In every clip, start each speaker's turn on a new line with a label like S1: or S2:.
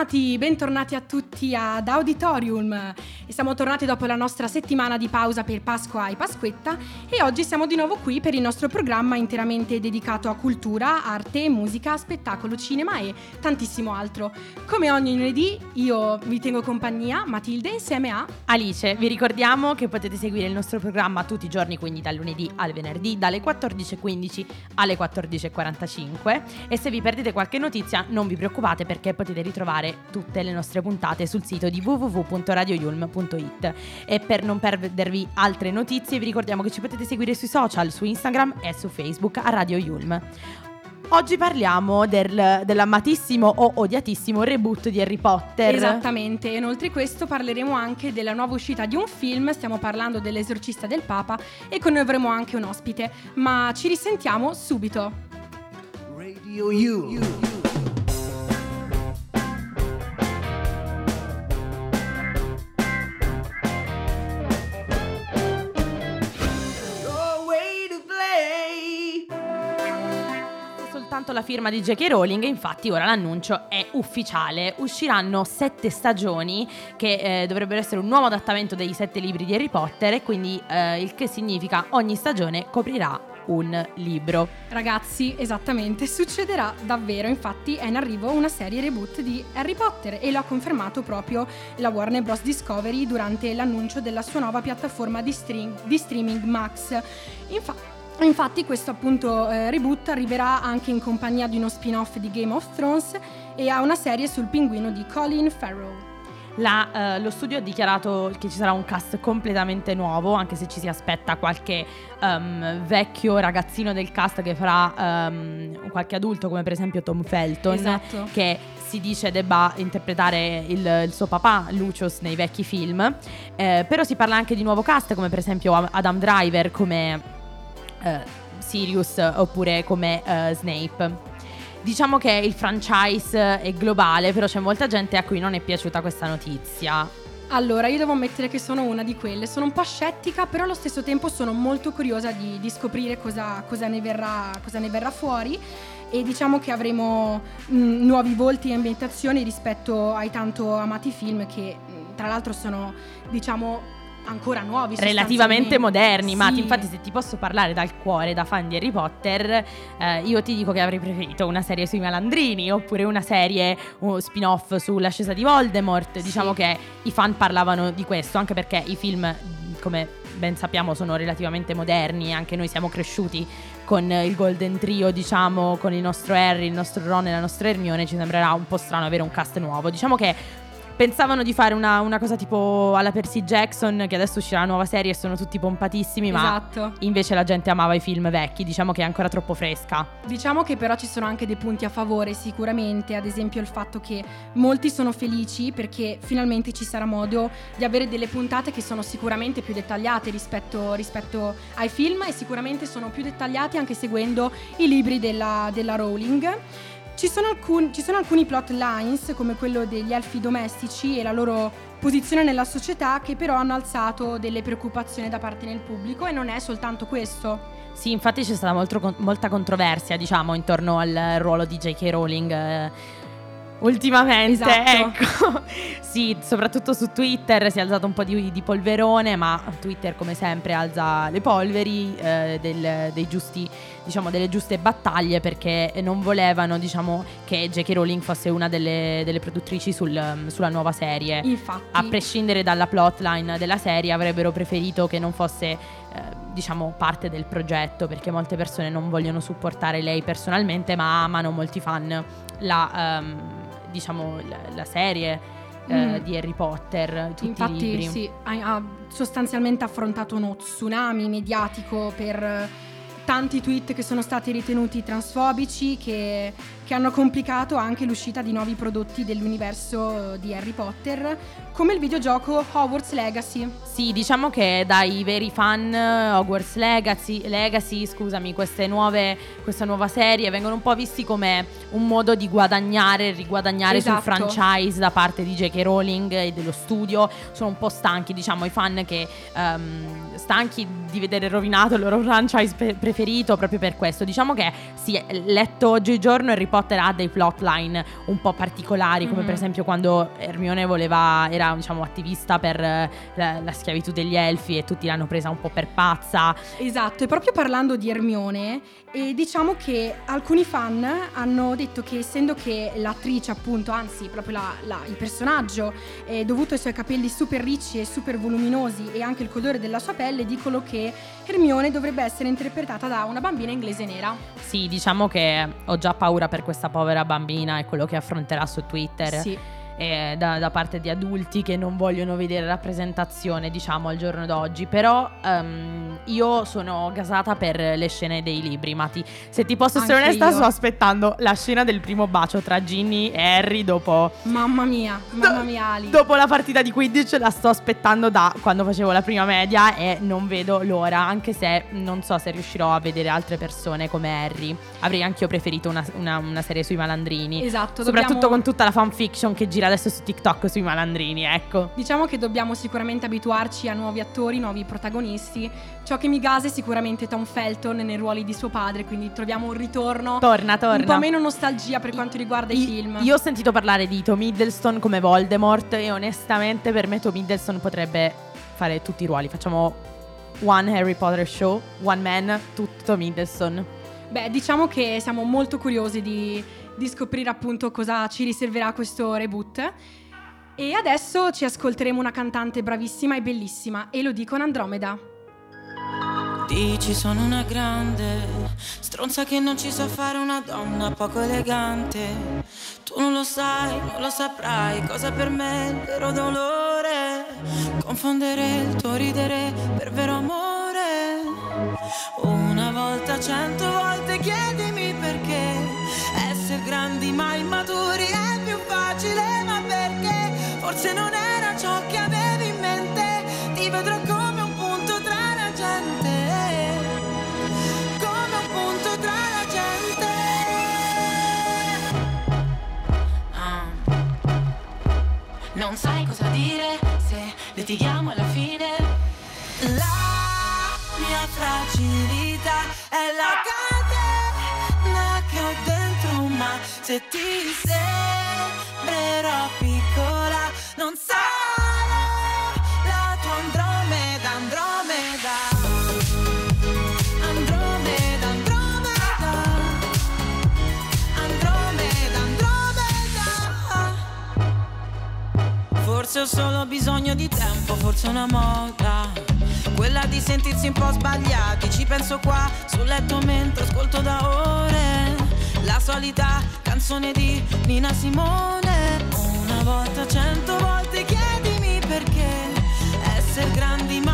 S1: Bentornati, bentornati a tutti ad Auditorium. Siamo tornati dopo la nostra settimana di pausa per Pasqua e Pasquetta e oggi siamo di nuovo qui per il nostro programma interamente dedicato a cultura, arte, musica, spettacolo, cinema e tantissimo altro. Come ogni lunedì io vi tengo compagnia, Matilde insieme a
S2: Alice. Vi ricordiamo che potete seguire il nostro programma tutti i giorni, quindi dal lunedì al venerdì, dalle 14.15 alle 14.45 e se vi perdete qualche notizia non vi preoccupate perché potete ritrovare tutte le nostre puntate sul sito di www.radioyulm.com radio.it. E per non perdervi altre notizie, vi ricordiamo che ci potete seguire sui social, su Instagram e su Facebook a Radio Yulm. Oggi parliamo del, dell'amatissimo o odiatissimo reboot di Harry Potter.
S1: Esattamente, e inoltre questo parleremo anche della nuova uscita di un film, stiamo parlando dell'esorcista del Papa e con noi avremo anche un ospite, ma ci risentiamo subito. Radio You.
S2: Soltanto la firma di J.K. Rowling, infatti ora l'annuncio è ufficiale. Usciranno sette stagioni che eh, dovrebbero essere un nuovo adattamento dei sette libri di Harry Potter e quindi eh, il che significa ogni stagione coprirà un libro.
S1: Ragazzi, esattamente, succederà davvero, infatti è in arrivo una serie reboot di Harry Potter e lo ha confermato proprio la Warner Bros. Discovery durante l'annuncio della sua nuova piattaforma di, stream- di streaming Max. Infatti Infatti questo appunto eh, reboot arriverà anche in compagnia di uno spin-off di Game of Thrones e a una serie sul pinguino di Colin Farrell.
S2: La, uh, lo studio ha dichiarato che ci sarà un cast completamente nuovo, anche se ci si aspetta qualche um, vecchio ragazzino del cast che farà um, qualche adulto, come per esempio Tom Felton, esatto. che si dice debba interpretare il, il, suo papà Lucius nei vecchi film. Eh, però si parla anche di nuovo cast, come per esempio Adam Driver come Sirius oppure come uh, Snape. Diciamo che il franchise è globale, però c'è molta gente a cui non è piaciuta questa notizia.
S1: Allora, io devo ammettere che sono una di quelle. Sono un po' scettica, però allo stesso tempo sono molto curiosa di, di scoprire cosa, cosa, ne verrà, cosa, ne verrà, fuori. E diciamo che avremo mh, nuovi volti e ambientazioni rispetto ai tanto amati film che, mh, tra l'altro, sono, diciamo, ancora nuovi
S2: relativamente moderni sì. ma infatti se ti posso parlare dal cuore da fan di Harry Potter eh, io ti dico che avrei preferito una serie sui malandrini oppure una serie uno spin-off sull'ascesa di Voldemort sì. diciamo che i fan parlavano di questo anche perché i film come ben sappiamo sono relativamente moderni anche noi siamo cresciuti con il Golden Trio diciamo con il nostro Harry il nostro Ron e la nostra Hermione ci sembrerà un po' strano avere un cast nuovo diciamo che Pensavano di fare una, una, cosa tipo alla Percy Jackson, che adesso uscirà la nuova serie e sono tutti pompatissimi, ma esatto. invece la gente amava i film vecchi, diciamo che è ancora troppo fresca.
S1: Diciamo che però ci sono anche dei punti a favore sicuramente, ad esempio il fatto che molti sono felici perché finalmente ci sarà modo di avere delle puntate che sono sicuramente più dettagliate rispetto, rispetto ai film e sicuramente sono più dettagliate anche seguendo i libri della, della Rowling. Ci sono, alcun, ci sono alcuni plot lines, come quello degli elfi domestici e la loro posizione nella società, che però hanno alzato delle preoccupazioni da parte del pubblico e non è soltanto questo.
S2: Sì, infatti c'è stata molto, molta controversia, diciamo, intorno al ruolo di J.K. Rowling. Eh, ultimamente, esatto. ecco. Sì, soprattutto su Twitter si è alzato un po' di, di polverone, ma Twitter come sempre alza le polveri eh, del, dei giusti diciamo, delle giuste battaglie perché non volevano diciamo, che J.K. Rowling fosse una delle, delle produttrici sul, sulla nuova serie.
S1: Infatti.
S2: A prescindere dalla plotline della serie avrebbero preferito che non fosse eh, diciamo parte del progetto perché molte persone non vogliono supportare lei personalmente ma amano molti fan la, um, diciamo, la, la serie. Eh, mm. di Harry Potter, tutti
S1: Infatti,
S2: i libri.
S1: sì, ha, ha sostanzialmente affrontato uno tsunami mediatico per tanti tweet che sono stati ritenuti transfobici, che, che hanno complicato anche l'uscita di nuovi prodotti dell'universo di Harry Potter, come il videogioco Hogwarts Legacy.
S2: Sì, diciamo che dai veri fan Hogwarts Legacy, Legacy scusami, queste nuove, questa nuova serie vengono un po' visti come un modo di guadagnare e riguadagnare
S1: Esatto.
S2: sul franchise da parte di J.K. Rowling e dello studio. Sono un po' stanchi, diciamo, i fan che ehm, stanchi di vedere rovinato il loro franchise pre- preferito proprio per questo. Diciamo che sì, letto oggigiorno Harry Potter ha dei plotline un po' particolari, come
S1: Mhm.
S2: per esempio quando Hermione voleva, era diciamo attivista per eh, la, la schiavitù degli elfi e tutti l'hanno presa un po' per pazza.
S1: Esatto, e proprio parlando di Hermione, eh, diciamo che alcuni fan hanno detto che essendo che l'attrice appunto, anzi proprio la- la- il personaggio, è dovuto ai suoi capelli super ricci e super voluminosi e anche il colore della sua pelle, dicono che Hermione dovrebbe essere interpretata da una bambina inglese nera.
S2: Sì, diciamo che ho già paura per questa povera bambina e quello che affronterà su Twitter.
S1: Sì.
S2: Eh, da, da parte di adulti che non vogliono vedere rappresentazione, diciamo, al giorno d'oggi. Però ehm, io sono gasata per le scene dei libri, Mati. Se ti posso essere
S1: Anche
S2: onesta,
S1: io.
S2: sto aspettando la scena del primo bacio tra Ginny e Harry dopo.
S1: Mamma mia, mamma mia Ali.
S2: Dopo la partita di Quidditch la sto aspettando da quando facevo la prima media e non vedo l'ora, anche se non so se riuscirò a vedere altre persone come Harry. Avrei anch'io preferito una, una- una serie sui malandrini.
S1: Esatto,
S2: Soprattutto
S1: dobbiamo-
S2: con tutta la fanfiction che gira adesso su TikTok sui malandrini, ecco.
S1: Diciamo che dobbiamo sicuramente abituarci a nuovi attori, nuovi protagonisti. Ciò che mi gasa è sicuramente Tom Felton nei ruoli di suo padre, quindi troviamo un ritorno,
S2: Torna, torna.
S1: un po' meno nostalgia per quanto riguarda i,
S2: I-
S1: film.
S2: Io ho sentito parlare di Tom Hiddleston come Voldemort e onestamente per me Tom Hiddleston potrebbe fare tutti i ruoli. Facciamo One Harry Potter Show, One Man, tutto Tom Hiddleston.
S1: Beh, diciamo che siamo molto curiosi di, di scoprire appunto cosa ci riserverà questo reboot. E adesso ci ascolteremo una cantante bravissima e bellissima, e lo dico Andromeda.
S3: Dici sono una grande stronza che non ci sa fare una donna poco elegante. Tu non lo sai, non lo saprai cosa per me è il vero dolore. Confondere il tuo ridere per vero amore. Una volta, cento volte perché grandi ma immaturi è più facile, ma perché forse non era ciò che avevi in mente. Ti vedrò come un punto tra la gente, come un punto tra la gente. Ah. Non sai cosa dire se litighiamo alla fine. La mia fragilità è la se ti sembrerò piccola, non sarò la tua Andromeda, Andromeda. Andromeda, Andromeda. Andromeda, Andromeda. Forse ho solo bisogno di tempo, forse una moda. Quella di sentirsi un po' sbagliati. Ci penso qua sul letto mentre ascolto da ore. La solita canzone di Nina Simone. Una volta, cento volte chiedimi perché. Essere grandi ma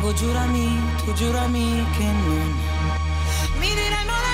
S3: prego, giurami, tu giurami che non. Mi dirai mon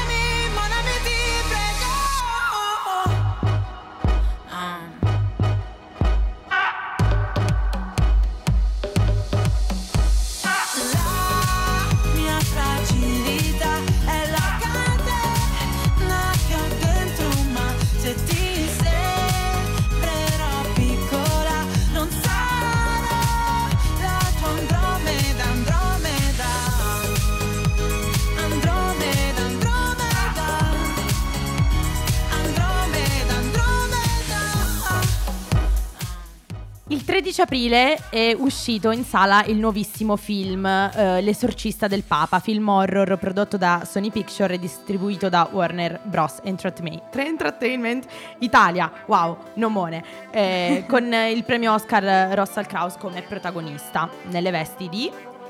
S2: aprile è uscito in sala il nuovissimo film eh, L'esorcista del Papa, film horror prodotto da Sony Picture e distribuito da Warner Bros. Entertainment, Entertainment Italia, wow, nomone, eh, con il premio Oscar Russell Krauss come protagonista nelle vesti di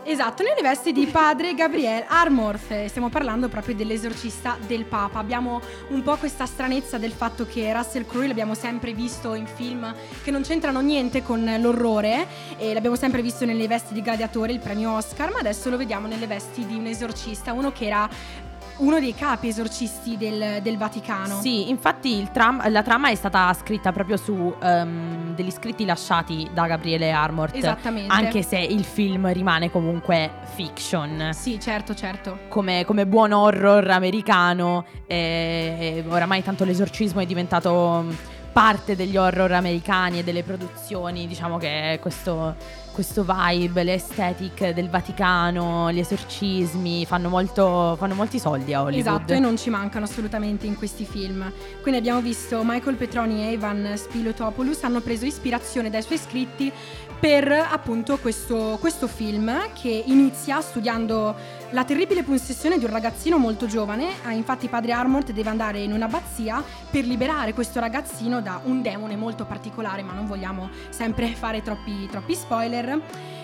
S1: Esatto, nelle vesti di padre Gabriel Armorth, stiamo parlando proprio dell'esorcista del Papa. Abbiamo un po' questa stranezza del fatto che Russell Crowe l'abbiamo sempre visto in film che non c'entrano niente con l'orrore e l'abbiamo sempre visto nelle vesti di gladiatore, il premio Oscar, ma adesso lo vediamo nelle vesti di un esorcista, uno che era uno dei capi esorcisti del, del Vaticano.
S2: Sì, infatti tram, la trama è stata scritta proprio su um, degli scritti lasciati da Gabriele Armort.
S1: Esattamente.
S2: Anche se il film rimane comunque fiction.
S1: Sì, certo, certo.
S2: Come, come buon horror americano, eh, oramai tanto l'esorcismo è diventato parte degli horror americani e delle produzioni, diciamo che questo, questo vibe, le aesthetic del Vaticano, gli esorcismi fanno, molto, fanno molti soldi a Hollywood.
S1: Esatto, e non ci mancano assolutamente in questi film. Quindi abbiamo visto Michael Petroni e Ivan Spilotopoulos hanno preso ispirazione dai suoi scritti per appunto questo, questo film che inizia studiando la terribile possessione di un ragazzino molto giovane. Ah, infatti padre Armort deve andare in un'abbazia per liberare questo ragazzino da un demone molto particolare, ma non vogliamo sempre fare troppi, troppi spoiler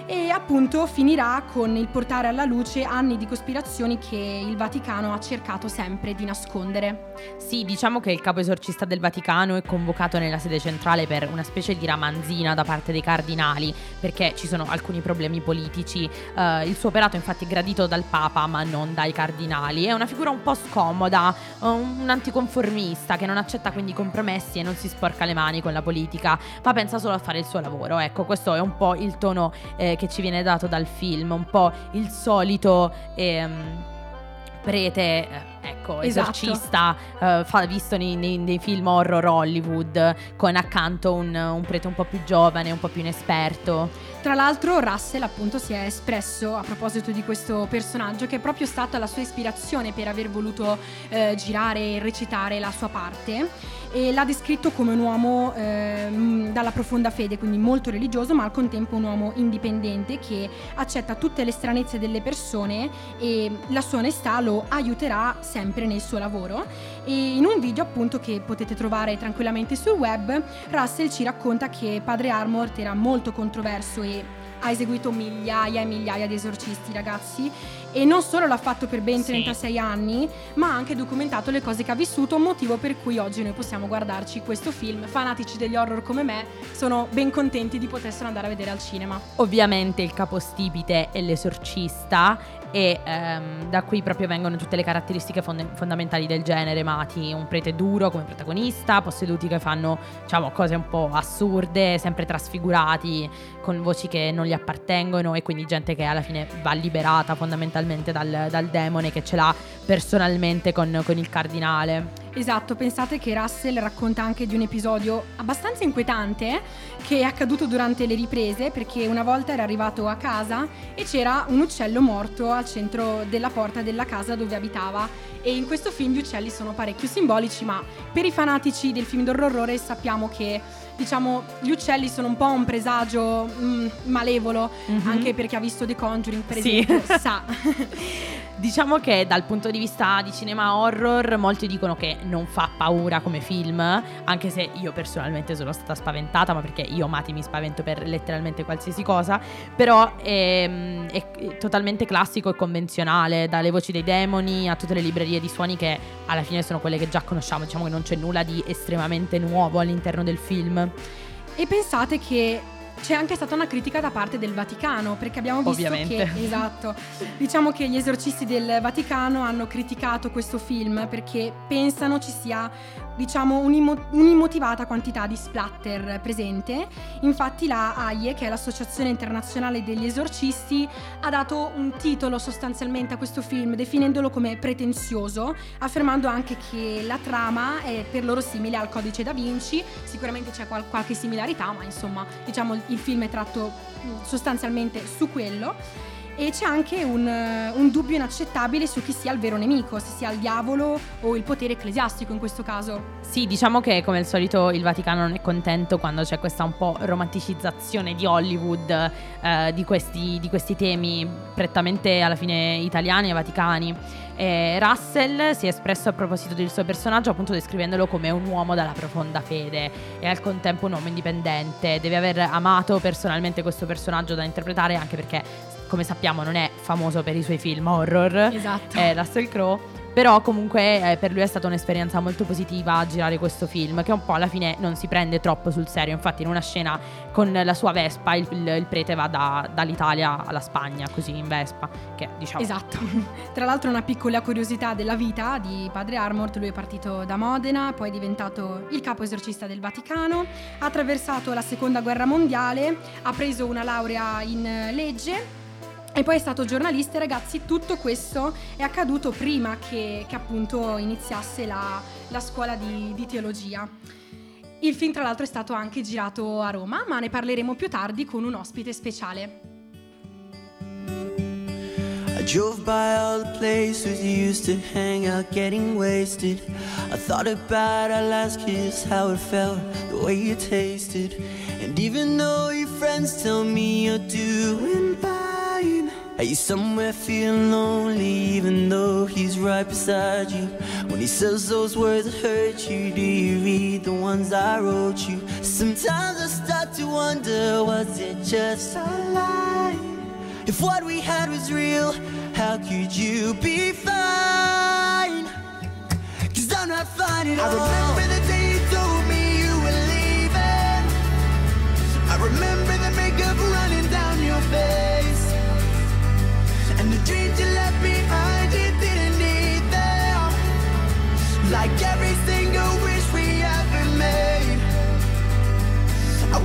S1: e appunto finirà con il portare alla luce anni di cospirazioni che il Vaticano ha cercato sempre di nascondere.
S2: Sì, diciamo che il capo esorcista del Vaticano è convocato nella sede centrale per una specie di ramanzina da parte dei cardinali, perché ci sono alcuni problemi politici. Uh, il suo operato infatti è gradito dal Papa, ma non dai cardinali. È una figura un po' scomoda, un anticonformista che non accetta quindi compromessi e non si sporca le mani con la politica, ma pensa solo a fare il suo lavoro. Ecco, questo è un po' il tono eh, che ci viene dato dal film, un po' il solito ehm, prete, eh, ecco, esatto. esorcista, eh, fa, visto nei, nei, nei, film horror Hollywood, con accanto un, un, prete un po' più giovane, un po' più inesperto.
S1: Tra l'altro Russell appunto si è espresso a proposito di questo personaggio che è proprio stata la sua ispirazione per aver voluto eh, girare e recitare la sua parte e l'ha descritto come un uomo eh, dalla profonda fede, quindi molto religioso, ma al contempo un uomo indipendente che accetta tutte le stranezze delle persone e la sua onestà lo aiuterà sempre nel suo lavoro. E in un video appunto che potete trovare tranquillamente sul web, Russell ci racconta che padre Armort era molto controverso e ha eseguito migliaia e migliaia di esorcisti, ragazzi, e non solo l'ha fatto per ben 36 sì. anni, ma ha anche documentato le cose che ha vissuto, motivo per cui oggi noi possiamo guardarci questo film. Fanatici degli horror come me sono ben contenti di poterselo andare a vedere al cinema.
S2: Ovviamente il capostipite è l'esorcista e ehm, da qui proprio vengono tutte le caratteristiche fond- fondamentali del genere, mati un prete duro come protagonista, posseduti che fanno diciamo, cose un po' assurde, sempre trasfigurati, con voci che non gli appartengono e quindi gente che alla fine va liberata fondamentalmente dal, dal demone che ce l'ha personalmente con, con il cardinale.
S1: Esatto, pensate che Russell racconta anche di un episodio abbastanza inquietante che è accaduto durante le riprese perché una volta era arrivato a casa e c'era un uccello morto al centro della porta della casa dove abitava e in questo film gli uccelli sono parecchio simbolici ma per i fanatici del film d'orrore sappiamo che diciamo gli uccelli sono un po' un presagio mm, malevolo mm-hmm. anche per chi ha visto The Conjuring per sì. esempio sa
S2: Diciamo che dal punto di vista di cinema horror molti dicono che non fa paura come film, anche se io personalmente sono stata spaventata, ma perché io Mati mi spavento per letteralmente qualsiasi cosa, però è, è totalmente classico e convenzionale, dalle voci dei demoni a tutte le librerie di suoni che alla fine sono quelle che già conosciamo, diciamo che non c'è nulla di estremamente nuovo all'interno del film.
S1: E pensate che c'è anche stata una critica da parte del Vaticano, perché abbiamo visto
S2: Ovviamente.
S1: che esatto, diciamo che gli esorcisti del Vaticano hanno criticato questo film perché pensano ci sia diciamo un'immo- un'immotivata quantità di splatter presente. Infatti la AIE, che è l'Associazione Internazionale degli Esorcisti, ha dato un titolo sostanzialmente a questo film definendolo come pretenzioso, affermando anche che la trama è per loro simile al Codice da Vinci, sicuramente c'è qual- qualche similarità, ma insomma, diciamo il film è tratto mm, sostanzialmente su quello
S4: e c'è anche un, un, dubbio inaccettabile su chi sia il vero nemico, se sia il diavolo o il potere ecclesiastico in questo caso.
S2: Sì, diciamo che come al solito il Vaticano non è contento quando c'è questa un po' romanticizzazione di Hollywood eh, di, questi, di, questi, temi prettamente alla fine italiani e vaticani. E Russell si è espresso a proposito del suo personaggio appunto descrivendolo come un uomo dalla profonda fede e al contempo un uomo indipendente. Deve aver amato personalmente questo personaggio da interpretare anche perché come sappiamo non è famoso per i suoi film horror.
S4: Esatto.
S2: È Russell Crowe. Però comunque eh, per lui è stata un'esperienza molto positiva girare questo film, che un po' alla fine non si prende troppo sul serio. Infatti in una scena con la sua Vespa il, il, il prete va da, dall'Italia alla Spagna, così in Vespa. Che, diciamo...
S4: Esatto. Tra l'altro una piccola curiosità della vita di padre Armort, lui è partito da Modena, poi è diventato il capo esorcista del Vaticano, ha attraversato la seconda guerra mondiale, ha preso una laurea in legge e poi è stato giornalista e ragazzi tutto questo è accaduto prima che, che appunto iniziasse la, la scuola di, di teologia. Il film tra l'altro è stato anche girato a Roma, ma ne parleremo più tardi con un ospite speciale. I drove by all the places you used to hang out getting wasted. I thought about our last kiss, how it felt, the way you tasted. And even though your friends tell me you're doing. Are you somewhere feeling lonely even though he's right beside you? When he says those words that hurt you, do you read the ones I wrote you? Sometimes I start to wonder, was it just a lie? If what we had was real, how could you be fine? Cause I'm not fine at all. I remember the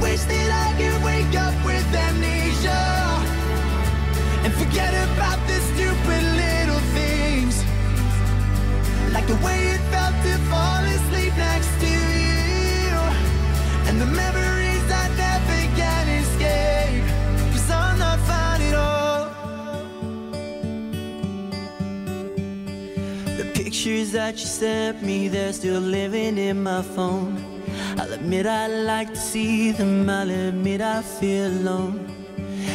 S4: wish that I could wake up with amnesia And forget about the stupid little things. Like the way it felt to fall asleep next to you. And the memories I never can escape. Cause I'm not fine at all. The pictures that you sent me, they're still living in my phone. Admit I like to see them, I'll admit I feel alone.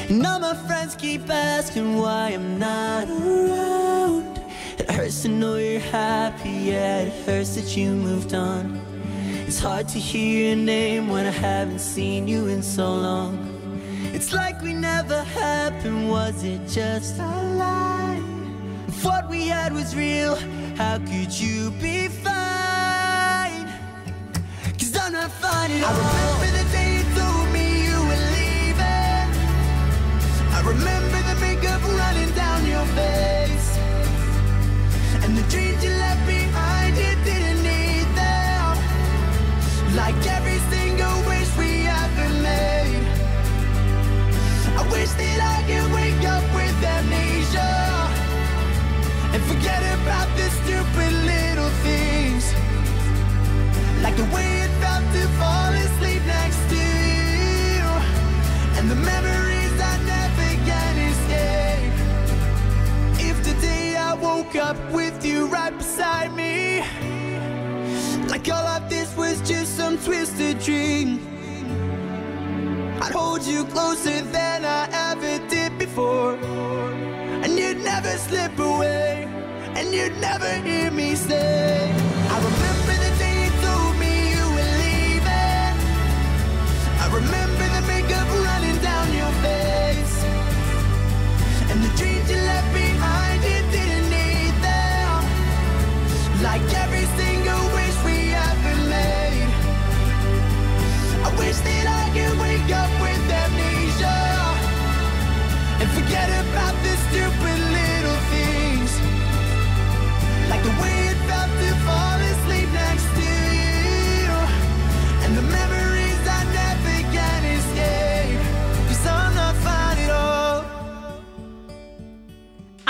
S4: And all my friends keep asking why I'm not around. It hurts to know you're happy, yeah, it hurts that you moved on. It's hard to hear your name when I haven't seen you in so long. It's like we never happened, was it just a lie? If what we had was real, how could you be fine? Cause I'm not fine at all. I remember the day never hear me say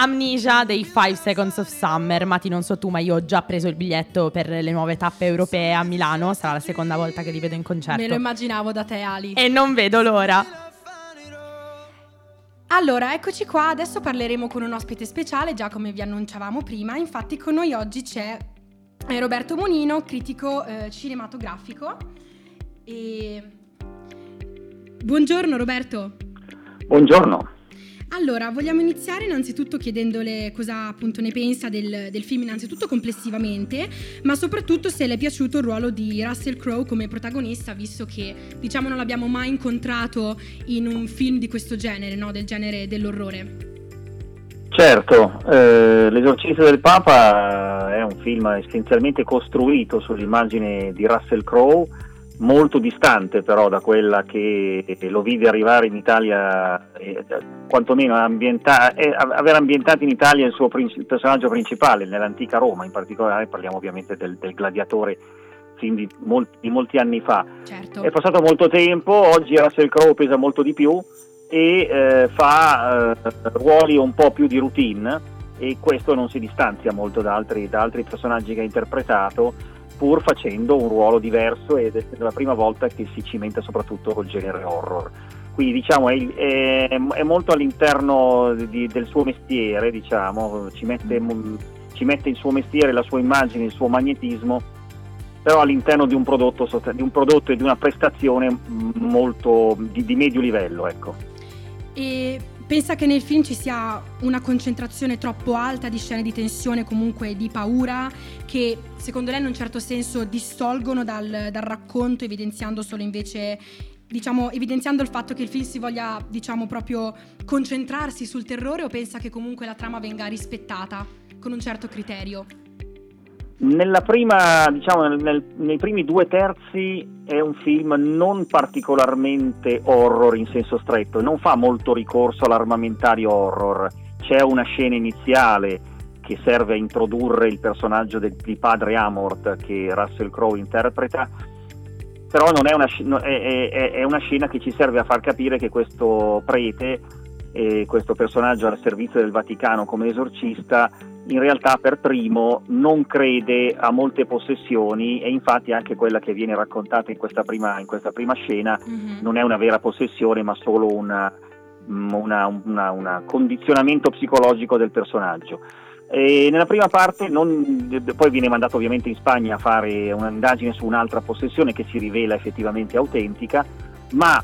S4: Amnesia
S2: dei 5 Seconds of Summer. Mati, non so tu, ma io ho già preso il biglietto per le nuove tappe europee a Milano. Sarà la seconda volta che li vedo in concerto.
S4: Me lo immaginavo da te, Ali.
S2: E non vedo l'ora.
S1: Allora, eccoci qua, adesso parleremo con un ospite speciale, già come vi annunciavamo prima, infatti con noi oggi c'è eh, Roberto Monino, critico eh, cinematografico. E... Buongiorno Roberto.
S5: Buongiorno.
S1: Allora, vogliamo iniziare innanzitutto chiedendole cosa appunto ne pensa del, del, film, innanzitutto complessivamente, ma soprattutto se le è piaciuto il ruolo di Russell Crowe come protagonista, visto che diciamo non l'abbiamo mai incontrato in un film di questo genere, no? del genere dell'orrore.
S5: Certo, eh, L'esorcista del Papa è un film essenzialmente costruito sull'immagine di Russell Crowe molto distante però da quella che lo vide arrivare in Italia, eh, quantomeno ambienta- eh, aver ambientato in Italia il suo prin- il personaggio principale nell'antica Roma, in particolare parliamo ovviamente del, del gladiatore di molti, di molti anni fa.
S1: Certo.
S5: È passato molto tempo, oggi Russell Crowe pesa molto di più e eh, fa eh, ruoli un po' più di routine e questo non si distanzia molto da altri, da altri personaggi che ha interpretato pur facendo un ruolo diverso ed è la prima volta che si cimenta soprattutto col genere horror. Quindi diciamo è, è, è molto all'interno di, del suo mestiere, diciamo, ci, mette, ci mette il suo mestiere, la sua immagine, il suo magnetismo, però all'interno di un prodotto, di un prodotto e di una prestazione molto di, di medio livello. Ecco.
S1: E pensa che nel film ci sia una concentrazione troppo alta di scene di tensione, comunque di paura, che secondo lei in un certo senso distolgono dal, dal racconto, evidenziando solo invece diciamo, evidenziando il fatto che il film si voglia, diciamo, proprio concentrarsi sul terrore o pensa che comunque la trama venga rispettata con un certo criterio?
S5: Prima, diciamo, nel, nei primi due terzi è un film non particolarmente horror in senso stretto, non fa molto ricorso all'armamentario horror. C'è una scena iniziale che serve a introdurre il personaggio de, di padre Amort che Russell Crowe interpreta, però è, una, è, è, è una scena che ci serve a far capire che questo prete, eh, questo personaggio al servizio del Vaticano come esorcista, in realtà per primo non crede a molte possessioni e infatti anche quella che viene raccontata in questa prima, in questa prima scena mm-hmm. non è una vera possessione ma solo mm, un condizionamento psicologico del personaggio. E nella prima parte non, poi viene mandato ovviamente in Spagna a fare un'indagine su un'altra possessione che si rivela effettivamente autentica, ma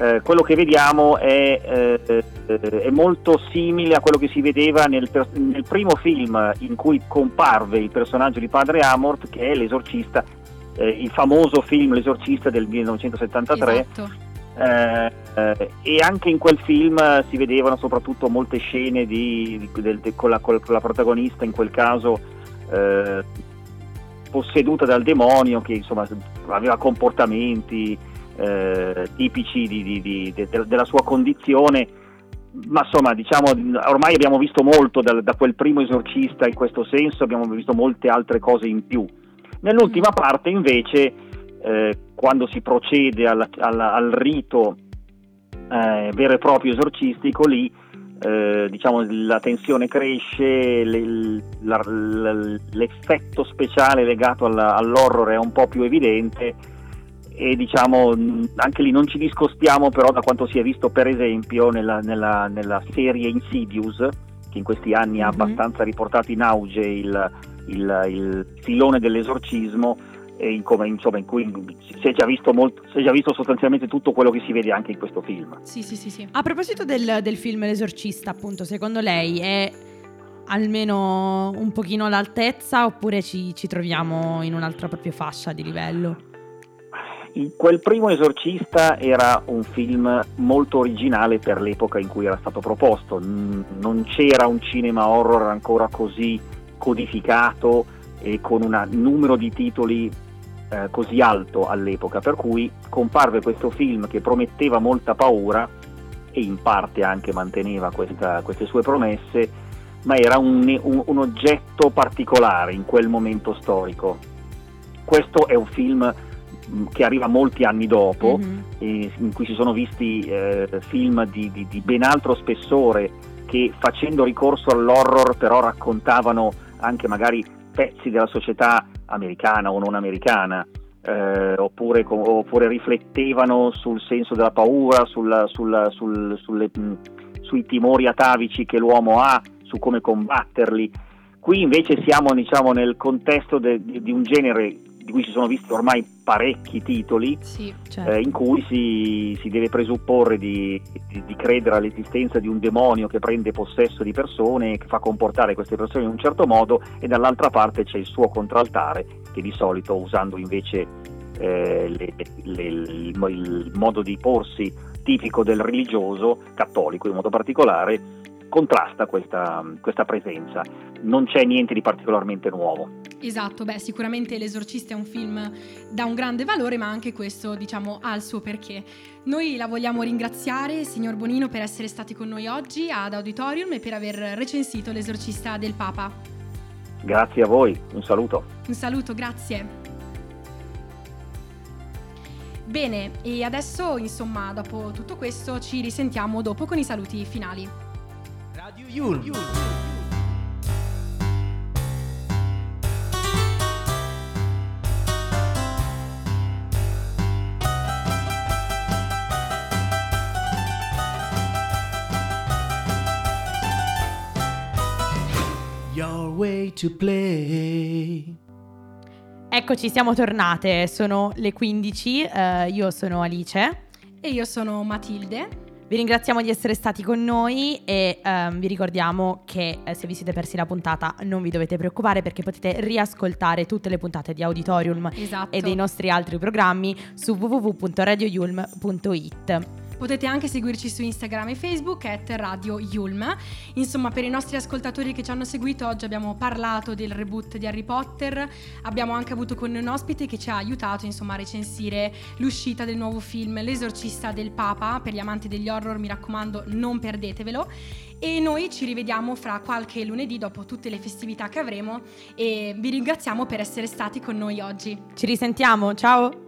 S5: eh, quello che vediamo è, eh, è, molto simile a quello che si vedeva nel, nel, primo film in cui comparve il personaggio di Padre Amort, che è l'esorcista, eh, il famoso film L'esorcista del 1973. Esatto. Eh, eh, e anche in quel film si vedevano soprattutto molte scene di, di, del, de, con, la, con, la, protagonista, in quel caso eh, posseduta dal demonio, che insomma aveva comportamenti eh, tipici di, di, di, de, della sua condizione, ma insomma diciamo ormai abbiamo visto molto da, da, quel primo esorcista in questo senso, abbiamo visto molte altre cose in più. Nell'ultima parte invece, eh, quando si procede alla, alla, al rito eh, vero e proprio esorcistico, lì eh, diciamo, la tensione cresce, le, la, l'effetto speciale legato alla, all'horror è un po' più evidente e diciamo anche lì non ci discostiamo però da quanto si è visto per esempio nella, nella, nella serie Insidious che in questi anni mm-hmm. ha mhm. abbastanza riportato in auge il, il, il filone dell'esorcismo in, come, insomma, in cui si è, già visto molto, si è già visto sostanzialmente tutto quello che si vede anche in questo film.
S1: Sì, sì, sì. sì.
S2: A proposito del, del film L'esorcista, appunto, secondo lei è almeno un pochino all'altezza oppure ci, ci troviamo in un'altra propria fascia di livello?
S5: Quel primo esorcista era un film molto originale per l'epoca in cui era stato proposto, non c'era un cinema horror ancora così codificato e con un numero di titoli eh, così alto all'epoca, per cui comparve questo film che prometteva molta paura e in parte anche manteneva questa, queste sue promesse, ma era un, un, un oggetto particolare in quel momento storico. Questo è un film che arriva molti anni dopo, mm-hmm. in cui si sono visti eh, film di, di, di, ben altro spessore che facendo ricorso all'horror però raccontavano anche magari pezzi della società americana o non americana, eh, oppure, oppure, riflettevano sul senso della paura, sulla, sulla, sul, sulle, sui timori atavici che l'uomo ha, su come combatterli. Qui invece siamo diciamo, nel contesto de, di un genere di cui si sono visti ormai parecchi titoli,
S1: Sì.
S2: Certo.
S5: eh, in cui si, si deve presupporre di, di- di credere all'esistenza di un demonio che prende possesso di persone, che fa comportare queste persone in un certo modo, e dall'altra parte c'è il suo contraltare, che di solito, usando invece eh, le- le- il, il modo di porsi tipico del religioso, cattolico in modo particolare, contrasta questa, questa presenza. Non c'è niente di particolarmente nuovo.
S1: Esatto, beh, sicuramente L'Esorcista è un film da un grande valore, ma anche questo, diciamo, ha il suo perché. Noi la vogliamo ringraziare, signor Bonino, per essere stati con noi oggi ad Auditorium e per aver recensito L'Esorcista del Papa.
S5: Grazie a voi, un saluto.
S1: Un saluto, grazie. Bene, e adesso, insomma, dopo tutto questo, ci risentiamo dopo con i saluti finali.
S6: Radio Yulm. Your way to play.
S2: Eccoci, siamo tornate, sono le 15, eh, io sono Alice.
S1: E io sono Matilde.
S2: Vi ringraziamo di essere stati con noi e ehm, vi ricordiamo che eh, se vi siete persi la puntata non vi dovete preoccupare perché potete riascoltare tutte le puntate di Auditorium
S1: Esatto.
S2: e dei nostri altri programmi su www.radioyulm.it.
S1: Potete anche seguirci su Instagram e Facebook at Radio Yulm. Insomma, per i nostri ascoltatori che ci hanno seguito, oggi abbiamo parlato del reboot di Harry Potter. Abbiamo anche avuto con noi un ospite che ci ha aiutato insomma, a recensire l'uscita del nuovo film L'esorcista del Papa. Per gli amanti degli horror, mi raccomando, non perdetevelo. E noi ci rivediamo fra qualche lunedì dopo tutte le festività che avremo. E vi ringraziamo per essere stati con noi oggi.
S2: Ci risentiamo, ciao!